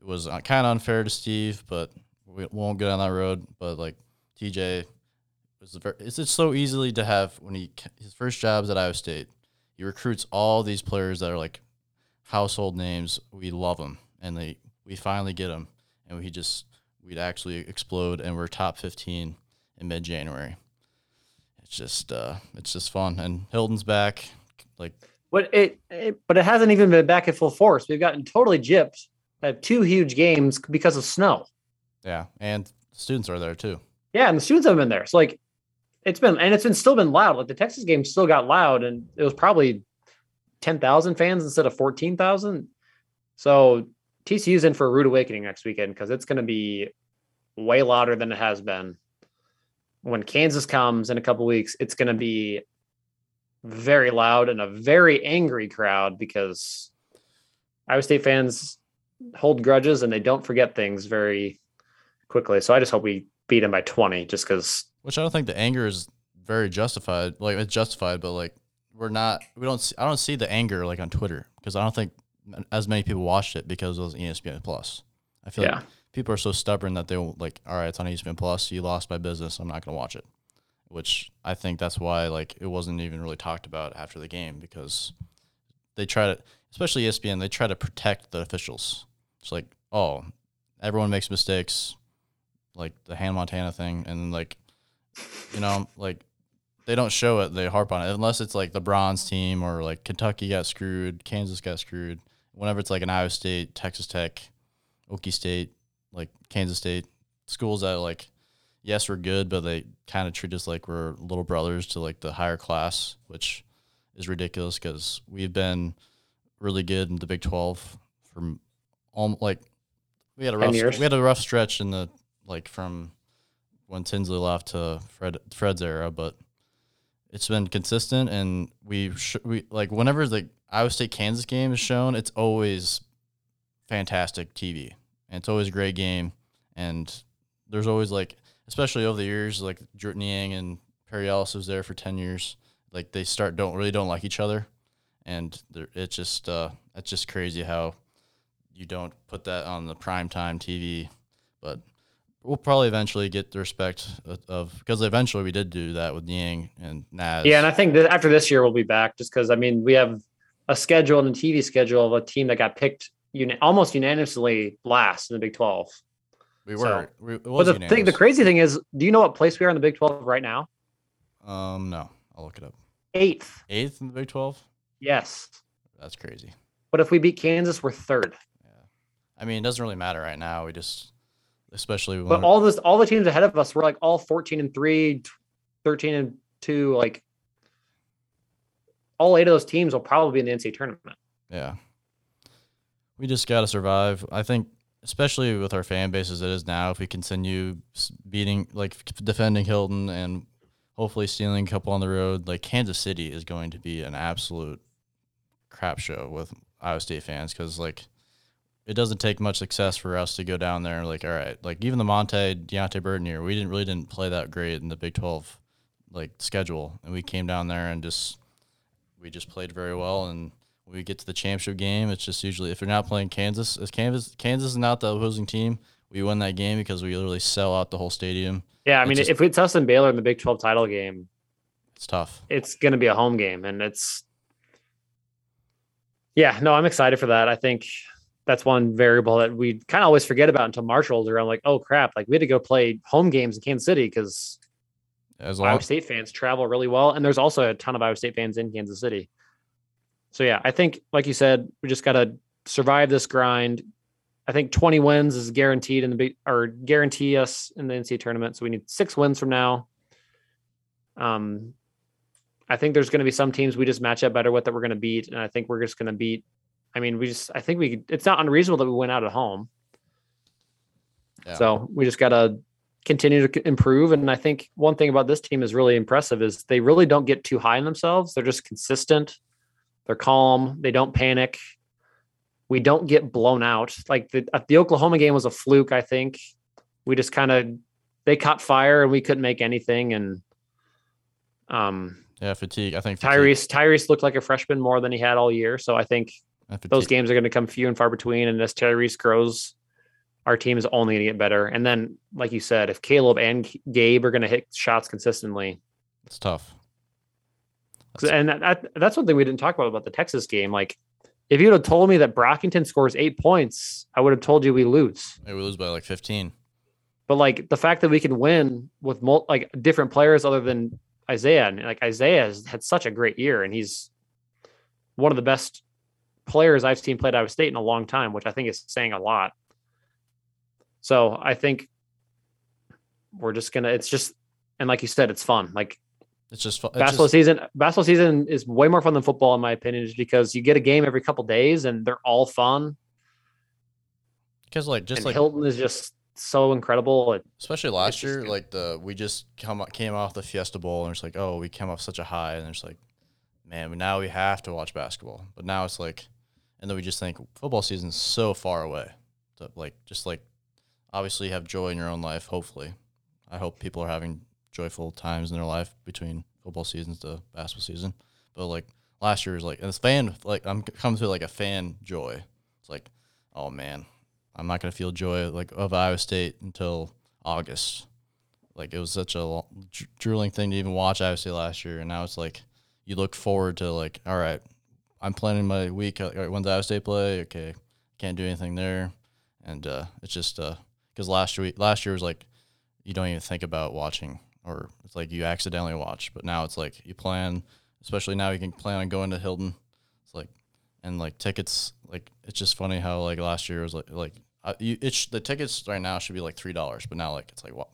it was uh, kind of unfair to Steve, but we won't get on that road. But like TJ was the ver- it's just so easily to have when he his first jobs at Iowa State, he recruits all these players that are like household names. We love them, and they we finally get them, and we just we'd actually explode, and we're top fifteen in mid January. It's just uh, it's just fun, and Hilton's back. Like But it, it but it hasn't even been back at full force. We've gotten totally gypped at two huge games because of snow. yeah, and students are there too. Yeah, and the students have been there. So like it's been and it's been still been loud. Like the Texas game still got loud and it was probably 10,000 fans instead of 14,000. So TCU's in for a rude awakening next weekend because it's going to be way louder than it has been. When Kansas comes in a couple weeks, it's going to be very loud and a very angry crowd because Iowa State fans hold grudges and they don't forget things very quickly. So I just hope we beat them by 20 just because Which I don't think the anger is very justified. Like it's justified, but like we're not. We don't. See, I don't see the anger like on Twitter because I don't think as many people watched it because it was ESPN Plus. I feel Yeah. like people are so stubborn that they won't like. All right, it's on ESPN Plus. You lost my business. I'm not gonna watch it. Which I think that's why like it wasn't even really talked about after the game because they try to, especially ESPN, they try to protect the officials. It's like, oh, everyone makes mistakes, like the Han Montana thing, and like, you know, like they don't show it. They harp on it unless it's like the bronze team or like Kentucky got screwed, Kansas got screwed. Whenever it's like an Iowa State, Texas Tech, Okie State, like Kansas State, schools that like, yes, we're good, but they kind of treat us like we're little brothers to like the higher class, which is ridiculous because we've been really good in the Big Twelve from all like we had a rough we had a rough stretch in the like from when Tinsley left to Fred Fred's era, but it's been consistent and we sh- we like whenever the Iowa State Kansas game is shown, it's always fantastic TV and it's always a great game and there's always like especially over the years like Georges Niang and Perry Ellis was there for ten years. Like they start don't really don't like each other, and it's just uh it's just crazy how you don't put that on the prime time TV, but we'll probably eventually get the respect of- because eventually we did do that with Niang and Naz. Yeah, and I think that after this year we'll be back just because I mean we have a schedule and a TV schedule of a team that got picked uni- almost unanimously last in the Big Twelve. we so- were. we, it But the thing, the crazy thing is, do you know what place we are in the Big Twelve right now? Um, no, I'll look it up. Eighth. Eighth in the Big Twelve. Yes. That's crazy. But if we beat Kansas, we're third. Yeah. I mean, it doesn't really matter right now. We just, especially But all this, all the teams ahead of us were like all 14 and 3, 13 and 2. Like all eight of those teams will probably be in the NCAA tournament. Yeah. We just got to survive. I think, especially with our fan base as it is now, if we continue beating, like defending Hilton and hopefully stealing a couple on the road, like Kansas City is going to be an absolute crap show with Iowa State fans because, like, it doesn't take much success for us to go down there like, all right, like, even the Monte Deonte Burton year, we didn't really didn't play that great in the Big 12, like, schedule. And we came down there and just, we just played very well and when we get to the championship game, it's just usually if you're not playing Kansas, as Kansas Kansas is not the opposing team, we win that game because we literally sell out the whole stadium. Yeah, I mean, just- if it's us and Baylor in the Big 12 title game, It's tough. it's going to be a home game. And it's, yeah, no, I'm excited for that. I think that's one variable that we kind of always forget about until March rolls around. Like, oh crap, like we had to go play home games in Kansas City because As long Iowa State fans travel really well, and there's also a ton of Iowa State fans in Kansas City. So yeah, I think, like you said, we just got to survive this grind. I think 20 wins is guaranteed in the big or guarantee us in the NCAA tournament. So we need six wins from now. Um, I think there's going to be some teams we just match up better with that we're going to beat, and I think we're just going to beat. I mean, we just I think we it's not unreasonable that we went out at home. Yeah. So we just got to continue to improve. And I think one thing about this team is really impressive is they really don't get too high on themselves. They're just consistent. They're calm. They don't panic. We don't get blown out. Like the the Oklahoma game was a fluke. I think we just kind of they caught fire and we couldn't make anything. And um, Yeah, fatigue. I think fatigue, Tyrese Tyrese looked like a freshman more than he had all year. So I think those games are going to come few and far between. And as Tyrese grows, our team is only going to get better. And then, like you said, if Caleb and Gabe are going to hit shots consistently, It's tough. and that, that, that's one thing we didn't talk about about the Texas game. Like, if you'd have told me that Brockington scores eight points, I would have told you we lose. Maybe we lose by like 15. But like the fact that we can win with mul- like different players other than Izaiah, and like Izaiah has had such a great year, and he's one of the best players I've seen play at Iowa State in a long time, which I think is saying a lot. So I think we're just gonna. It's just and like you said, it's fun. Like It's just fu- it's basketball just, season. Basketball season is way more fun than football, in my opinion, just because you get a game every couple days and they're all fun. because like just and like Hilton is just so incredible. Especially last year, good. like the we just come came off the Fiesta Bowl and it's like, oh, we came off such a high, and it's like, man, now we have to watch basketball. But now it's like, and then we just think football season's so far away. That like just like, obviously have joy in your own life. Hopefully, I hope people are having joyful times in their life between football seasons to basketball season. But like last year was like, and it's fan like I'm coming to like a fan joy. It's like, oh man, I'm not gonna feel joy like of Iowa State until August. Like it was such a drooling thing to even watch Iowa State last year, and now it's like you look forward to like, all right, I'm planning my week. uh, All right, when's Iowa State play? Okay, can't do anything there, and uh, it's just because last year last year was like you don't even think about watching, or it's like you accidentally watch, but now it's like you plan. Especially now, you can plan on going to Hilton. It's like and like tickets like it's just funny how like last year was like like uh, you, it sh- the tickets right now should be like three dollars but now like it's like what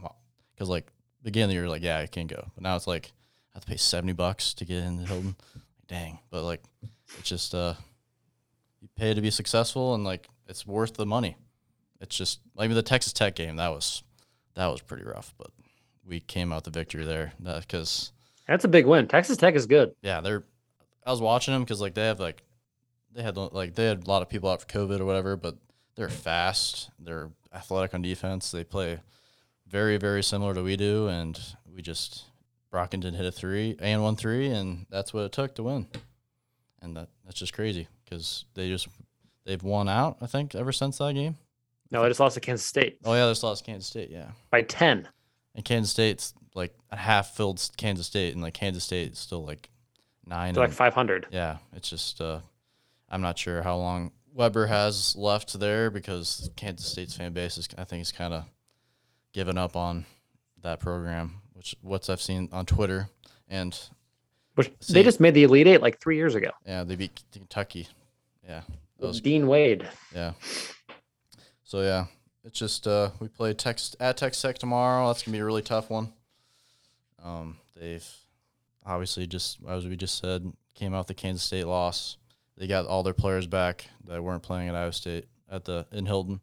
because like beginning of the year like yeah I can go but now it's like I have to pay seventy bucks to get into Hilton dang but like it's just uh you pay to be successful and like it's worth the money it's just like the Texas Tech game that was that was pretty rough but we came out the victory there because that's a big win. Texas Tech is good. yeah, they're. I was watching them because like they have like, they had like they had a lot of people out for COVID or whatever, but they're fast. They're athletic on defense. They play very very similar to we do, and we just Brockington hit a three and one three, and that's what it took to win. And that that's just crazy because they just they've won out. I think ever since that game. No, I just lost to Kansas State Oh yeah, they just lost Kansas State. Yeah, by 10. and Kansas State's like a half filled Kansas State, and like Kansas State is still like nine. They're like 500. yeah, it's just uh, I'm not sure how long Weber has left there because Kansas State's fan base is I think is kind of given up on that program, which what's I've seen on Twitter, and Which they just made the Elite Eight like three years ago. yeah, they beat Kentucky, yeah, Dean Wade. yeah. So yeah, it's just uh, we play Tex at Texas Tech tomorrow. That's gonna be a really tough one. Um, they've obviously just as we just said came out the Kansas State loss. They got all their players back that weren't playing at Iowa State at the in Hilton,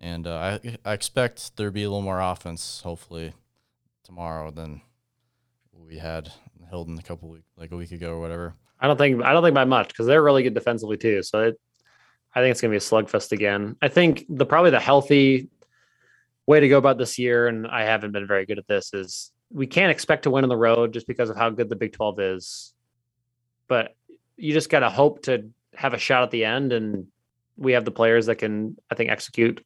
and uh, I I expect there to be a little more offense hopefully tomorrow than we had in Hilton a couple week like a week ago or whatever. I don't think I don't think by much because they're really good defensively too. So it, I think it's gonna be a slugfest again. I think the probably the healthy way to go about this year, and I haven't been very good at this, is we can't expect to win on the road just because of how good the Big Twelve is. But you just gotta hope to have a shot at the end, and we have the players that can, I think, execute.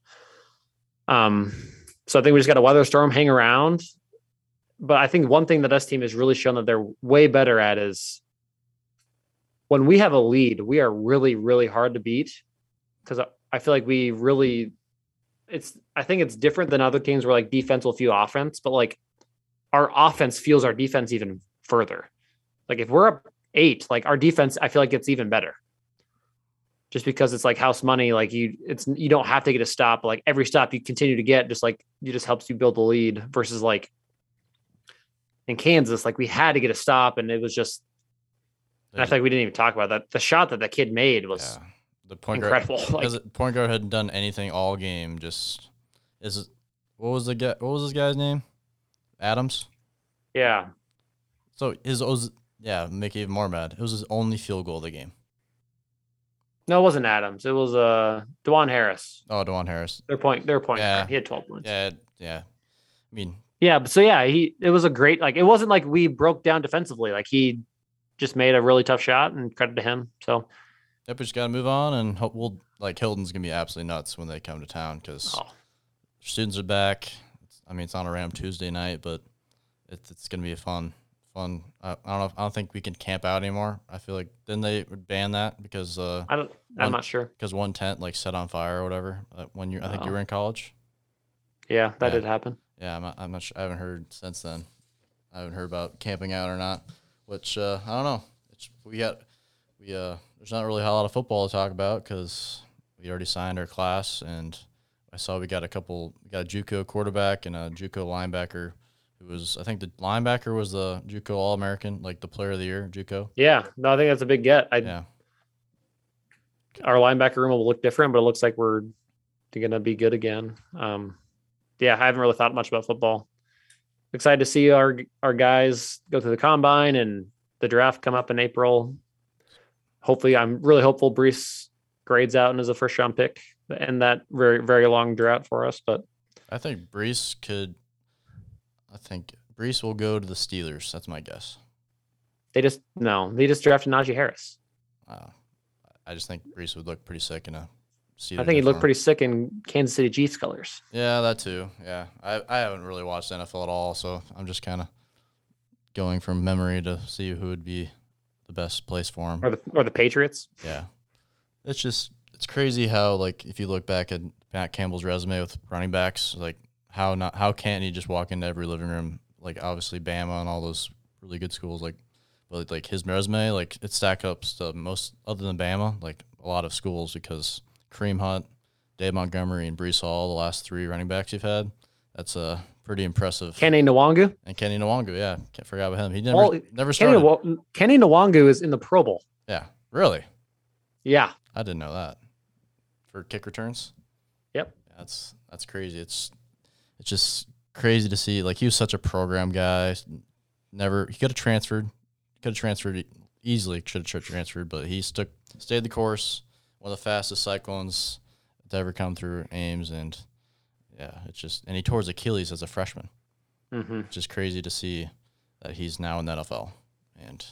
Um, so I think we just got to weather the storm, hang around. But I think one thing that this team has really shown that they're way better at is when we have a lead, we are really, really hard to beat because I feel like we really, it's, I think it's different than other teams where like defense will feel offense, but like our offense feels our defense even further. Like if we're up eight, like our defense, I feel like it's even better. Just because it's like house money, like you, it's you don't have to get a stop. Like every stop you continue to get, just like it just helps you build the lead. Versus like in Kansas, like we had to get a stop, and it was just And I think we didn't even talk about that. The shot that the kid made was yeah, the point incredible. guard Like, point guard hadn't done anything all game. Just is what was the guy? What was this guy's name? Adams. yeah, So his was yeah, make it even more mad. It was his only field goal of the game. no, it wasn't Adams. It was uh Dajuan Harris. Oh, Dajuan Harris. Their point, their point. Yeah. guard. He had twelve points. Yeah, yeah. I mean, Yeah, but so yeah, he it was a great like it wasn't like we broke down defensively. Like he just made a really tough shot and credit to him. So yep, we just gotta move on, and hope we'll like Hilton's gonna be absolutely nuts when they come to town because oh, students are back. It's, I mean, it's on a random Tuesday night, but it's it's gonna be a fun, fun. I, I don't know. I don't think we can camp out anymore. I feel like then they would ban that because uh I don't I'm One- not sure. because one tent like set on fire or whatever. Uh, when you I think you Oh. were in college. Yeah, that Yeah. did happen. Yeah, I'm not, I'm not sure. I haven't heard since then. I haven't heard about camping out or not, which uh, I don't know. It's, we got we uh there's not really a lot of football to talk about because we already signed our class and I saw we got a couple we got a JUCO quarterback and a JUCO linebacker who was I think the linebacker was the JUCO All American like the player of the year JUCO. Yeah, no, I think that's a big get. I, Yeah, Our linebacker room will look different, but it looks like we're gonna be good again. Um, yeah, I haven't really thought much about football. Excited to see our our guys go through the combine and the draft come up in April. Hopefully, I'm really hopeful Breece grades out and is a first round pick and that very very long drought for us. But I think Breece could. I think Breece will go to the Steelers. That's my guess. they just no, they just drafted Najee Harris. Uh, I just think Breece would look pretty sick in a Steelers. I think he'd look pretty sick in Kansas City Chiefs colors. Yeah, that too. Yeah, I, I haven't really watched NFL at all, so I'm just kind of going from memory to see who would be the best place for him. Or the or the Patriots. Yeah, it's just it's crazy how like if you look back at Matt Campbell's resume with running backs, like how not how can't he just walk into every living room? Like obviously Bama and all those really good schools, like but like his resume, like it stack up to most other than Bama, like a lot of schools because Kareem Hunt, Dave Montgomery, and Breece Hall, the last three running backs you've had, that's uh pretty impressive. Kenny Nwangwu. and Kenny Nwangwu, yeah, can't forget about him. He never Well, never Kenny, started. Nwa- Kenny Nwangwu is in the Pro Bowl. yeah, really, Yeah. I didn't know that. For kick returns. Yep. That's that's crazy. It's it's just crazy to see. Like he was such a program guy. Never he could have transferred. Could have transferred easily. Should have transferred, but he stuck stayed the course. One of the fastest cyclones to ever come through Ames, and yeah, it's just and he tore his Achilles as a freshman. hmm It's just crazy to see that he's now in the NFL, and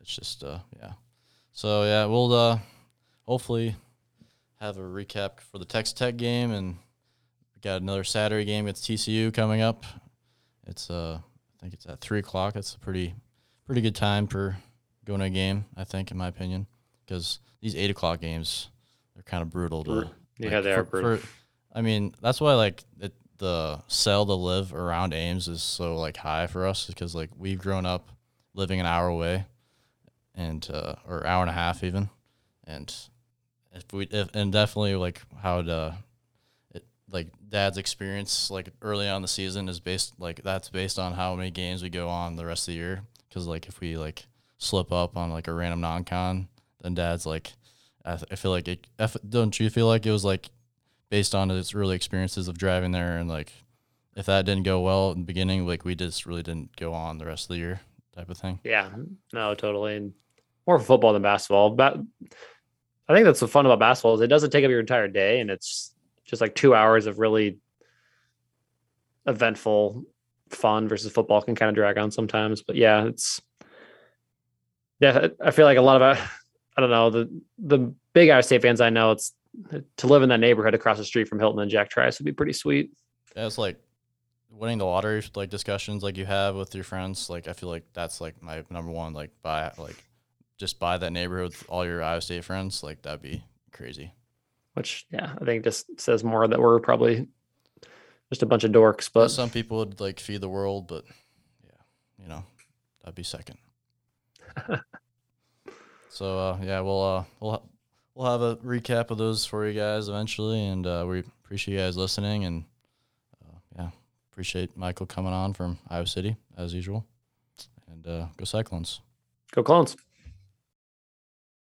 it's just uh yeah. So yeah, we'll uh hopefully have a recap for the Texas Tech game, and we got another Saturday game against TCU coming up. It's uh I think it's at three o'clock. It's a pretty pretty good time for going to a game. I think, in my opinion, because these eight o'clock games they're kind of brutal to. Yeah, they are brutal. I mean, that's why like it, the sell to live around Ames is so like high for us because like we've grown up living an hour away, and uh, or hour and a half even, and if we if, and definitely like how it, like dad's experience like early on the season is based like that's based on how many games we go on the rest of the year. Because like if we like slip up on like a random non-con then dad's like I, th- I feel like it I f- don't you feel like it was like based on his early experiences of driving there and like if that didn't go well in the beginning like we just really didn't go on the rest of the year type of thing Yeah. No, totally. And more football than basketball. But I think that's the fun about basketball is it doesn't take up your entire day, and it's just like two hours of really eventful fun versus football can kind of drag on sometimes. But yeah, it's yeah. I feel like a lot of I don't know the the big Iowa State fans I know it's to live in that neighborhood across the street from Hilton and Jack Trice would be pretty sweet. Yeah, it's like winning the lottery like discussions like you have with your friends. Like I feel like that's like my number one. Like buy like just buy that neighborhood with all your Iowa State friends. Like that'd be crazy. Which yeah, I think just says more that we're probably just a bunch of dorks. But some people would like feed the world, but yeah, you know, that'd be second. so uh, yeah, we'll uh, we'll we'll have a recap of those for you guys eventually, and uh, we appreciate you guys listening, and uh, yeah, appreciate Michael coming on from Iowa City as usual, and uh, go Cyclones. go clones.